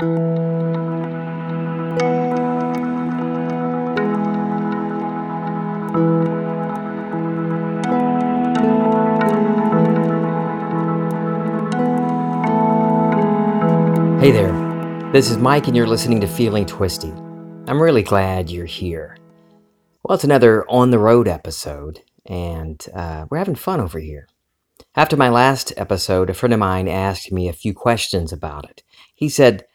Hey there, this is Mike, and you're listening to Feeling Twisty. I'm really glad you're here. Well, it's another on the road episode, and uh, we're having fun over here. After my last episode, a friend of mine asked me a few questions about it. He said,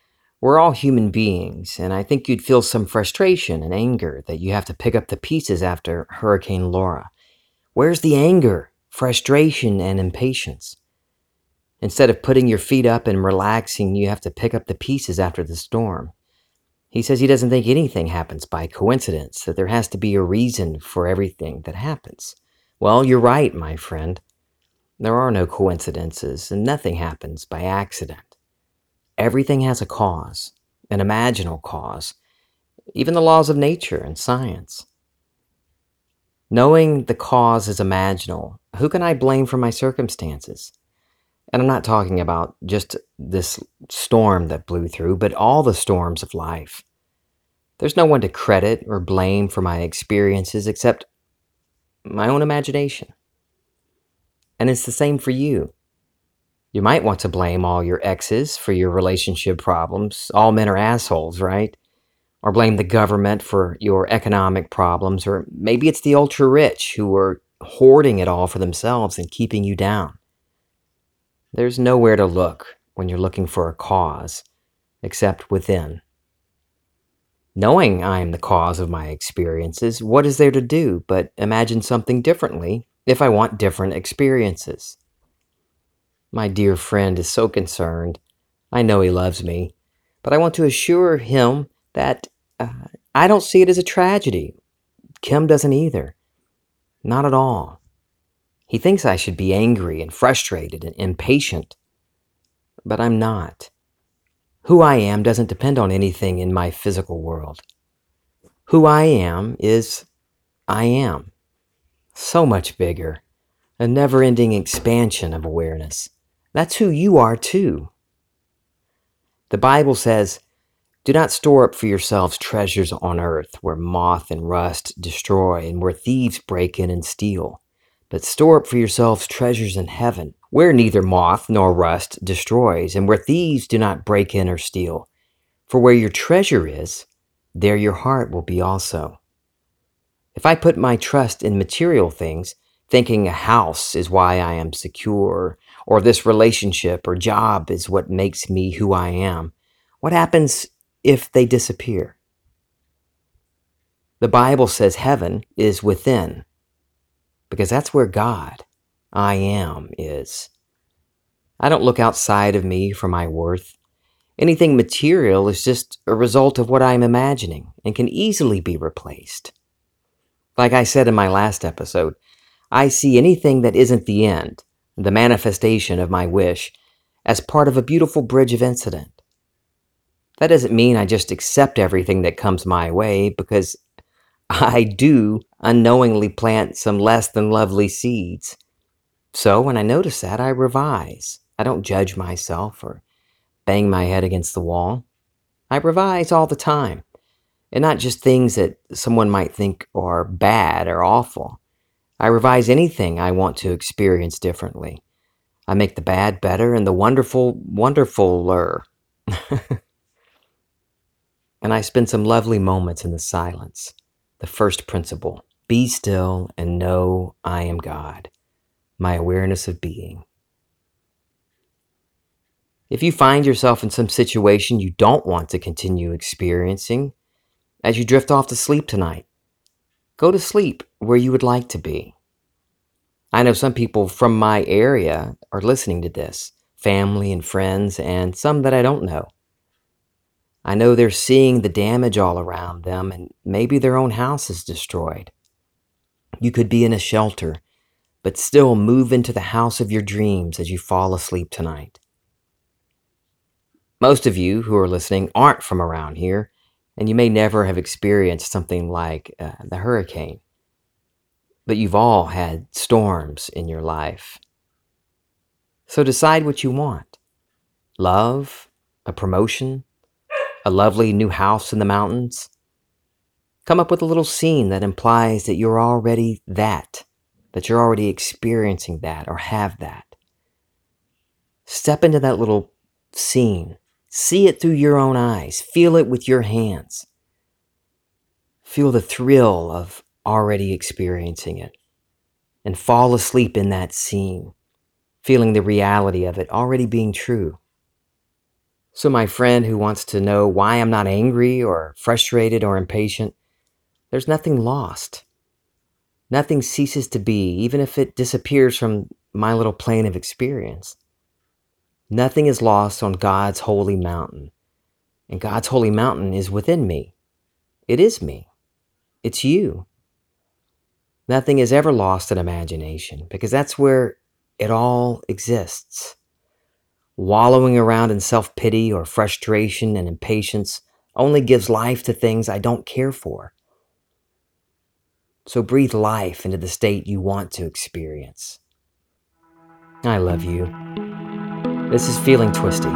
We're all human beings, and I think you'd feel some frustration and anger that you have to pick up the pieces after Hurricane Laura. Where's the anger, frustration, and impatience? Instead of putting your feet up and relaxing, you have to pick up the pieces after the storm. He says he doesn't think anything happens by coincidence, that there has to be a reason for everything that happens. Well, you're right, my friend. There are no coincidences, and nothing happens by accident. Everything has a cause, an imaginal cause, even the laws of nature and science. Knowing the cause is imaginal, who can I blame for my circumstances? And I'm not talking about just this storm that blew through, but all the storms of life. There's no one to credit or blame for my experiences except my own imagination. And it's the same for you. You might want to blame all your exes for your relationship problems. All men are assholes, right? Or blame the government for your economic problems. Or maybe it's the ultra rich who are hoarding it all for themselves and keeping you down. There's nowhere to look when you're looking for a cause except within. Knowing I am the cause of my experiences, what is there to do but imagine something differently if I want different experiences? My dear friend is so concerned. I know he loves me, but I want to assure him that uh, I don't see it as a tragedy. Kim doesn't either. Not at all. He thinks I should be angry and frustrated and impatient, but I'm not. Who I am doesn't depend on anything in my physical world. Who I am is I am. So much bigger, a never ending expansion of awareness. That's who you are too. The Bible says, Do not store up for yourselves treasures on earth where moth and rust destroy and where thieves break in and steal but store up for yourselves treasures in heaven, where neither moth nor rust destroys, and where thieves do not break in or steal. For where your treasure is, there your heart will be also. If I put my trust in material things, thinking a house is why I am secure, or this relationship or job is what makes me who I am, what happens if they disappear? The Bible says heaven is within, because that's where God, I am, is. I don't look outside of me for my worth. Anything material is just a result of what I'm imagining and can easily be replaced. Like I said in my last episode, I see anything that isn't the end, the manifestation of my wish, as part of a beautiful bridge of incident. That doesn't mean I just accept everything that comes my way because I do unknowingly plant some less than lovely seeds. So when I notice that, I revise. I don't judge myself or bang my head against the wall. I revise all the time. And not just things that someone might think are bad or awful. I revise anything I want to experience differently. I make the bad better and the wonderful wonderfuler. and I spend some lovely moments in the silence the first principle be still and know I am God, my awareness of being. If you find yourself in some situation you don't want to continue experiencing, as you drift off to sleep tonight, go to sleep where you would like to be. I know some people from my area are listening to this family and friends, and some that I don't know. I know they're seeing the damage all around them, and maybe their own house is destroyed. You could be in a shelter, but still move into the house of your dreams as you fall asleep tonight. Most of you who are listening aren't from around here, and you may never have experienced something like uh, the hurricane. But you've all had storms in your life. So decide what you want love, a promotion, a lovely new house in the mountains. Come up with a little scene that implies that you're already that, that you're already experiencing that or have that. Step into that little scene. See it through your own eyes. Feel it with your hands. Feel the thrill of already experiencing it. And fall asleep in that scene, feeling the reality of it already being true. So, my friend who wants to know why I'm not angry or frustrated or impatient, there's nothing lost. Nothing ceases to be, even if it disappears from my little plane of experience. Nothing is lost on God's holy mountain. And God's holy mountain is within me. It is me. It's you. Nothing is ever lost in imagination because that's where it all exists. Wallowing around in self pity or frustration and impatience only gives life to things I don't care for. So breathe life into the state you want to experience. I love you. This is Feeling Twisty.